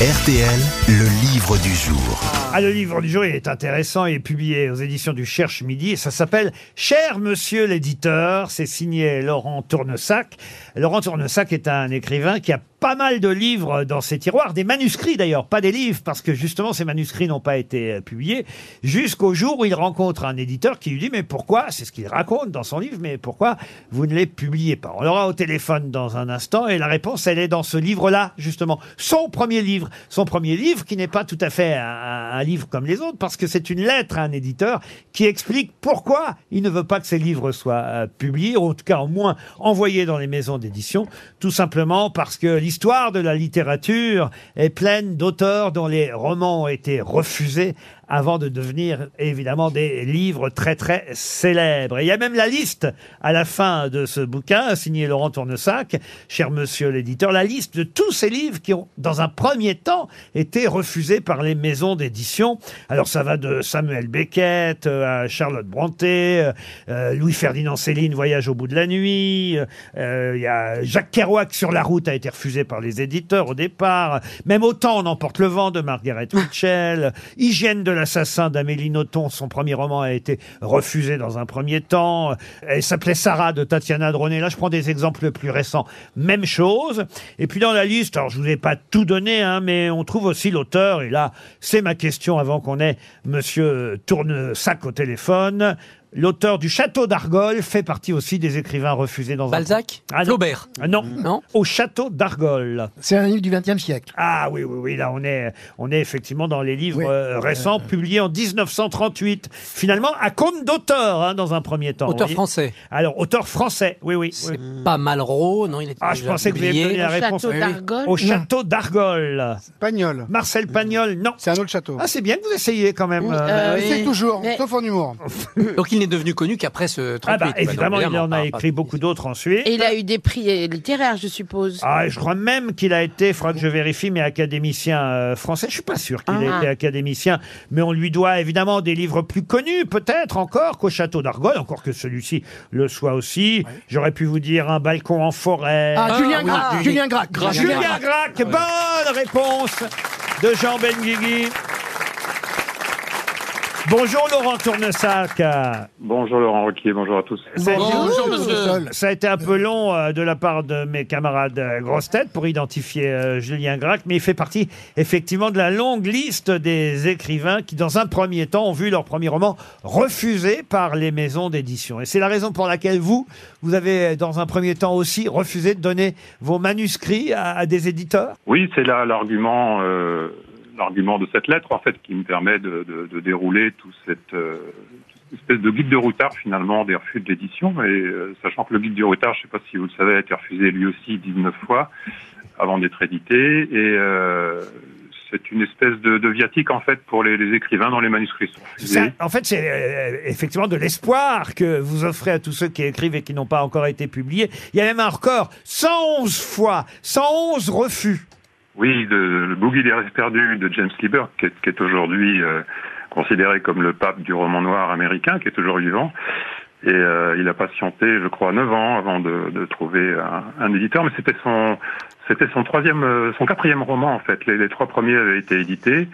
RTL, le livre du jour. Ah, le livre du jour il est intéressant. Il est publié aux éditions du Cherche Midi. Et ça s'appelle Cher Monsieur l'éditeur. C'est signé Laurent Tournesac. Laurent Tournesac est un écrivain qui a pas mal de livres dans ses tiroirs, des manuscrits d'ailleurs, pas des livres, parce que justement ces manuscrits n'ont pas été euh, publiés, jusqu'au jour où il rencontre un éditeur qui lui dit mais pourquoi, c'est ce qu'il raconte dans son livre, mais pourquoi vous ne les publiez pas? On l'aura au téléphone dans un instant et la réponse elle est dans ce livre-là, justement, son premier livre, son premier livre qui n'est pas tout à fait un, livre comme les autres, parce que c'est une lettre à un éditeur qui explique pourquoi il ne veut pas que ses livres soient euh, publiés, ou en tout cas au moins envoyés dans les maisons d'édition, tout simplement parce que l'histoire de la littérature est pleine d'auteurs dont les romans ont été refusés avant de devenir évidemment des livres très très célèbres. Et il y a même la liste à la fin de ce bouquin, signé Laurent Tournesac, cher monsieur l'éditeur, la liste de tous ces livres qui ont, dans un premier temps, été refusés par les maisons d'édition. Alors ça va de Samuel Beckett euh, à Charlotte Brontë, euh, Louis-Ferdinand Céline, Voyage au bout de la nuit, euh, il y a Jacques Kerouac sur la route a été refusé par les éditeurs au départ, même Autant on emporte le vent de Margaret Mitchell, Hygiène de l'assassin d'Amélie Nothomb, son premier roman a été refusé dans un premier temps. Elle s'appelait Sarah de Tatiana Droné. Là, je prends des exemples plus récents. Même chose. Et puis dans la liste, alors je vous ai pas tout donné, hein, mais on trouve aussi l'auteur. Et là, c'est ma question avant qu'on ait Monsieur Tournesac au téléphone. L'auteur du Château d'Argol fait partie aussi des écrivains refusés dans Balzac un... Ah, non. Flaubert Ah, non. Non Au Château d'Argol. C'est un livre du XXe siècle. Ah oui, oui, oui, là on est, on est effectivement dans les livres Oui. euh, récents publiés en 1938. Finalement, à compte d'auteur hein, dans un premier temps. Auteur Oui. français. Alors, auteur français, oui, oui. C'est oui. pas Malraux, non, il était Ah, je déjà pensais que vous alliez me donner publié. la réponse. Château d'Argol Au Château d'Argol. Pagnol. Marcel Pagnol, non. C'est un autre château. Ah, c'est bien que vous essayez quand même. euh, Euh, C'est toujours, Mais- sauf en humour. Donc il n'est devenu connu qu'après ce 38. Ah bah Bah non, évidemment, il en a écrit pas- beaucoup d'autres ensuite. Et il a eu des prix littéraires, je suppose. Ah, je crois même qu'il a été, il faudra que je vérifie, mais académicien euh, français. Je suis pas sûr qu'il ait Ah. été académicien, mais on lui doit évidemment des livres plus connus, peut-être encore qu'au Château d'Argol, encore que celui-ci le soit aussi. J'aurais pu vous dire un balcon en forêt. Ah, Julien oui, Gracq. Julien Gracq. Gracq. Julien Gracq, bonne réponse de Jean Benguigui. Bonjour Laurent Tournesac. Bonjour Laurent Roquier, bonjour à tous. Ça a été- Bonjour, monsieur. Ça a été un peu long euh, de la part de mes camarades euh, grosses têtes pour identifier euh, Julien Gracq, mais il fait partie effectivement de la longue liste des écrivains qui, dans un premier temps, ont vu leur premier roman refusé par les maisons d'édition. Et c'est la raison pour laquelle vous, vous avez, dans un premier temps aussi, refusé de donner vos manuscrits à, à des éditeurs? Oui, c'est là l'argument, euh, l'argument de cette lettre en fait qui me permet de, dérouler cette euh, toute espèce de guide de routard finalement des refus de l'édition. Et euh, sachant que le guide du routard, je ne sais pas si vous le savez, a été refusé lui aussi 19 fois avant d'être édité. Et euh, c'est une espèce de, de viatique en fait pour les, écrivains dont les manuscrits sont en fait, c'est effectivement de l'espoir que vous offrez à tous ceux qui écrivent et qui n'ont pas encore été publiés. Il y a même un record, 111 fois, 111 refus. Oui, de, le Boogie des rêves perdus de James Lieber, qui est, est aujourd'hui euh, considéré comme le pape du roman noir américain, qui est toujours vivant. Et euh, il a patienté, je crois, neuf ans avant de, de trouver un, un éditeur, mais c'était son c'était son troisième, euh, son quatrième roman en fait. Les, trois premiers avaient été édités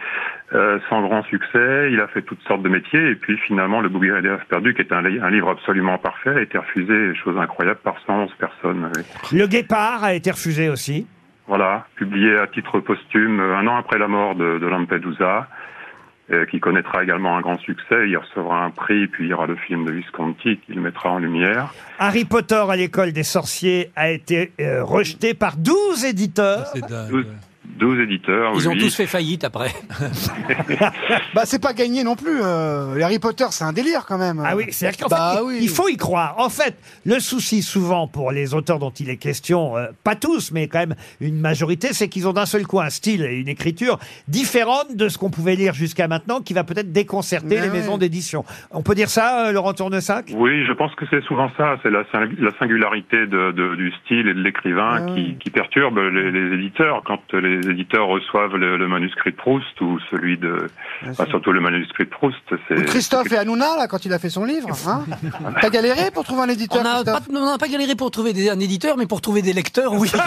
euh, sans grand succès. Il a fait toutes sortes de métiers et puis finalement le Boogie des rêves perdus, qui est un, li- un livre absolument parfait, a été refusé, chose incroyable, par 111 personnes. Le Guépard a été refusé aussi. Voilà, publié à titre posthume euh, un an après la mort de, de Lampedusa, euh, qui connaîtra également un grand succès. Il recevra un prix, puis il y aura le film de Visconti qui le mettra en lumière. Harry Potter à l'école des sorciers a été euh, rejeté par 12 éditeurs. C'est dingue. 12, 12 éditeurs. Ils ont oui. tous fait faillite après. Bah, c'est pas gagné non plus. euh, les Harry Potter, c'est un délire quand même. Ah oui, c'est-à-dire qu'en Bah fait, il- oui. il faut y croire. En fait, le souci souvent pour les auteurs dont il est question, euh, pas tous, mais quand même une majorité, c'est qu'ils ont d'un seul coup un style et une écriture différente de ce qu'on pouvait lire jusqu'à maintenant, qui va peut-être déconcerter Mais les ouais. maisons d'édition. On peut dire ça, euh, Laurent Tournesac? Oui, je pense que c'est souvent ça. C'est la, sing- la singularité de, de- du style et de l'écrivain Ah qui, qui perturbe les, les éditeurs. Quand les éditeurs reçoivent le, le manuscrit de Proust ou celui de... Enfin, surtout le manuscrit de Proust, c'est... Christophe et Hanouna, là, quand il a fait son livre. Hein T'as galéré pour trouver un éditeur, On n'a pas, Christophe on n'a pas galéré pour trouver des, un éditeur, mais pour trouver des lecteurs, oui.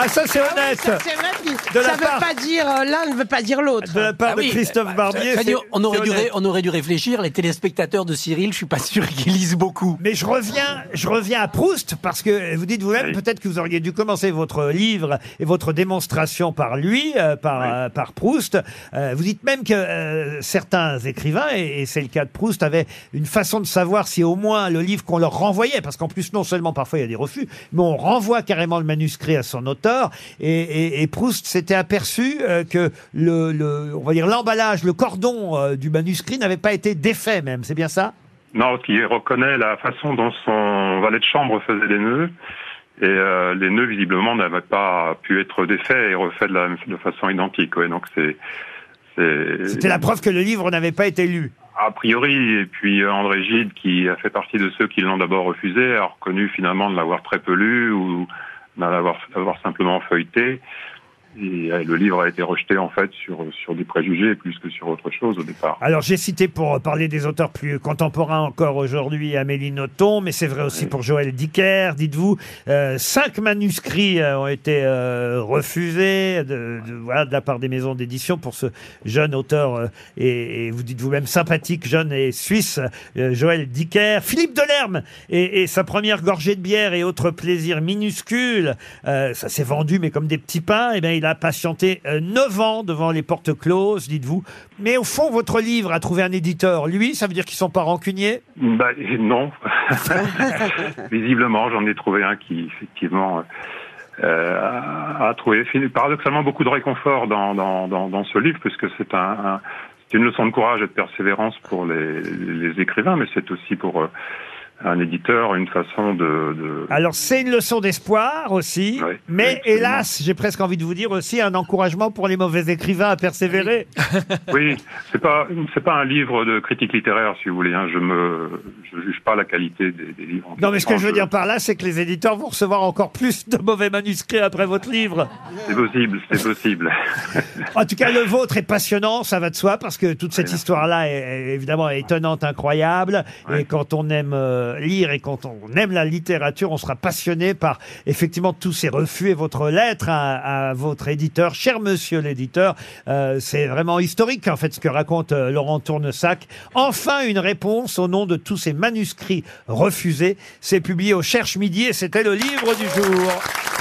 Ah, ça, c'est Ah oui, honnête. ça, c'est vrai, puis De la ça veut part- pas dire euh, l'un ne veut pas dire l'autre. De la part Ah de oui, Christophe bah, Barbier. ça dit, c'est- on, aurait c'est dû, honnête. ré- on aurait dû réfléchir. Les téléspectateurs de Cyril, je suis pas sûr qu'ils lisent beaucoup. Mais je reviens, je reviens à Proust parce que vous dites vous-même Oui. peut-être que vous auriez dû commencer votre livre et votre démonstration par lui, euh, par Oui. euh, par Proust. Euh, vous dites même que euh, certains écrivains et, et c'est le cas de Proust avaient une façon de savoir si au moins le livre qu'on leur renvoyait, parce qu'en plus non seulement parfois il y a des refus, mais on renvoie carrément le manuscrit à son auteur. Et, et- et Proust s'était aperçu euh, que le, le, on va dire l'emballage, le cordon euh, du manuscrit n'avait pas été défait même. C'est bien ça? Non, parce qu'il reconnaît la façon dont son valet de chambre faisait les nœuds. Et euh, les nœuds, visiblement, n'avaient pas pu être défaits et refaits de, la, de façon identique. Ouais, donc c'est... c'est- C'était la preuve que le livre n'avait pas été lu. A priori, et puis euh, André Gide, qui a fait partie de ceux qui l'ont d'abord refusé, a reconnu finalement de l'avoir très peu lu ou d'avoir simplement feuilleté. Et euh, le livre a été rejeté en fait sur, sur des préjugés plus que sur autre chose au départ. Alors j'ai cité pour parler des auteurs plus contemporains encore aujourd'hui Amélie Nothomb, mais c'est vrai aussi pour Joël Dicker. Dites-vous, euh, cinq manuscrits euh, ont été euh, refusés de, de- voilà, de la part des maisons d'édition pour ce jeune auteur euh, et, et vous dites vous-même sympathique, jeune et suisse, euh, Joël Dicker. Philippe Delerme et, et sa première gorgée de bière et autres plaisirs minuscules, euh, ça s'est vendu mais comme des petits pains. Et bien il a patienté euh, neuf ans devant les portes closes, dites-vous. Mais au fond, votre livre a trouvé un éditeur. Lui, ça veut dire qu'ils sont pas rancuniers? Bah, non. Visiblement, j'en ai trouvé un qui, effectivement, euh, a, a trouvé paradoxalement beaucoup de réconfort dans, dans, dans, ce livre, puisque c'est un, c'est une leçon de courage et de persévérance pour les, écrivains, mais c'est aussi pour euh, un éditeur une façon de... de- Alors c'est une leçon d'espoir aussi, Oui, mais hélas, j'ai presque envie de vous dire aussi un encouragement pour les mauvais écrivains à persévérer. Oui, c'est pas c'est pas un livre de critique littéraire, si vous voulez. Hein. Je me je juge pas la qualité des, des livres. Non, mais ce que je veux dire par là, c'est que les éditeurs vont recevoir encore plus de mauvais manuscrits après votre livre. C'est possible, c'est possible. En tout cas, le vôtre est passionnant, ça va de soi, parce que toute cette histoire-là est, évidemment étonnante, incroyable. Et quand on aime euh, lire et quand on aime la littérature, on sera passionné par effectivement tous ces refus et votre lettre à, votre éditeur, cher monsieur l'éditeur. Euh, c'est vraiment historique en fait ce que raconte euh, Laurent Tournesac. Enfin une réponse au nom de tous ces manuscrits refusés. C'est publié au Cherche Midi et c'était le livre du jour.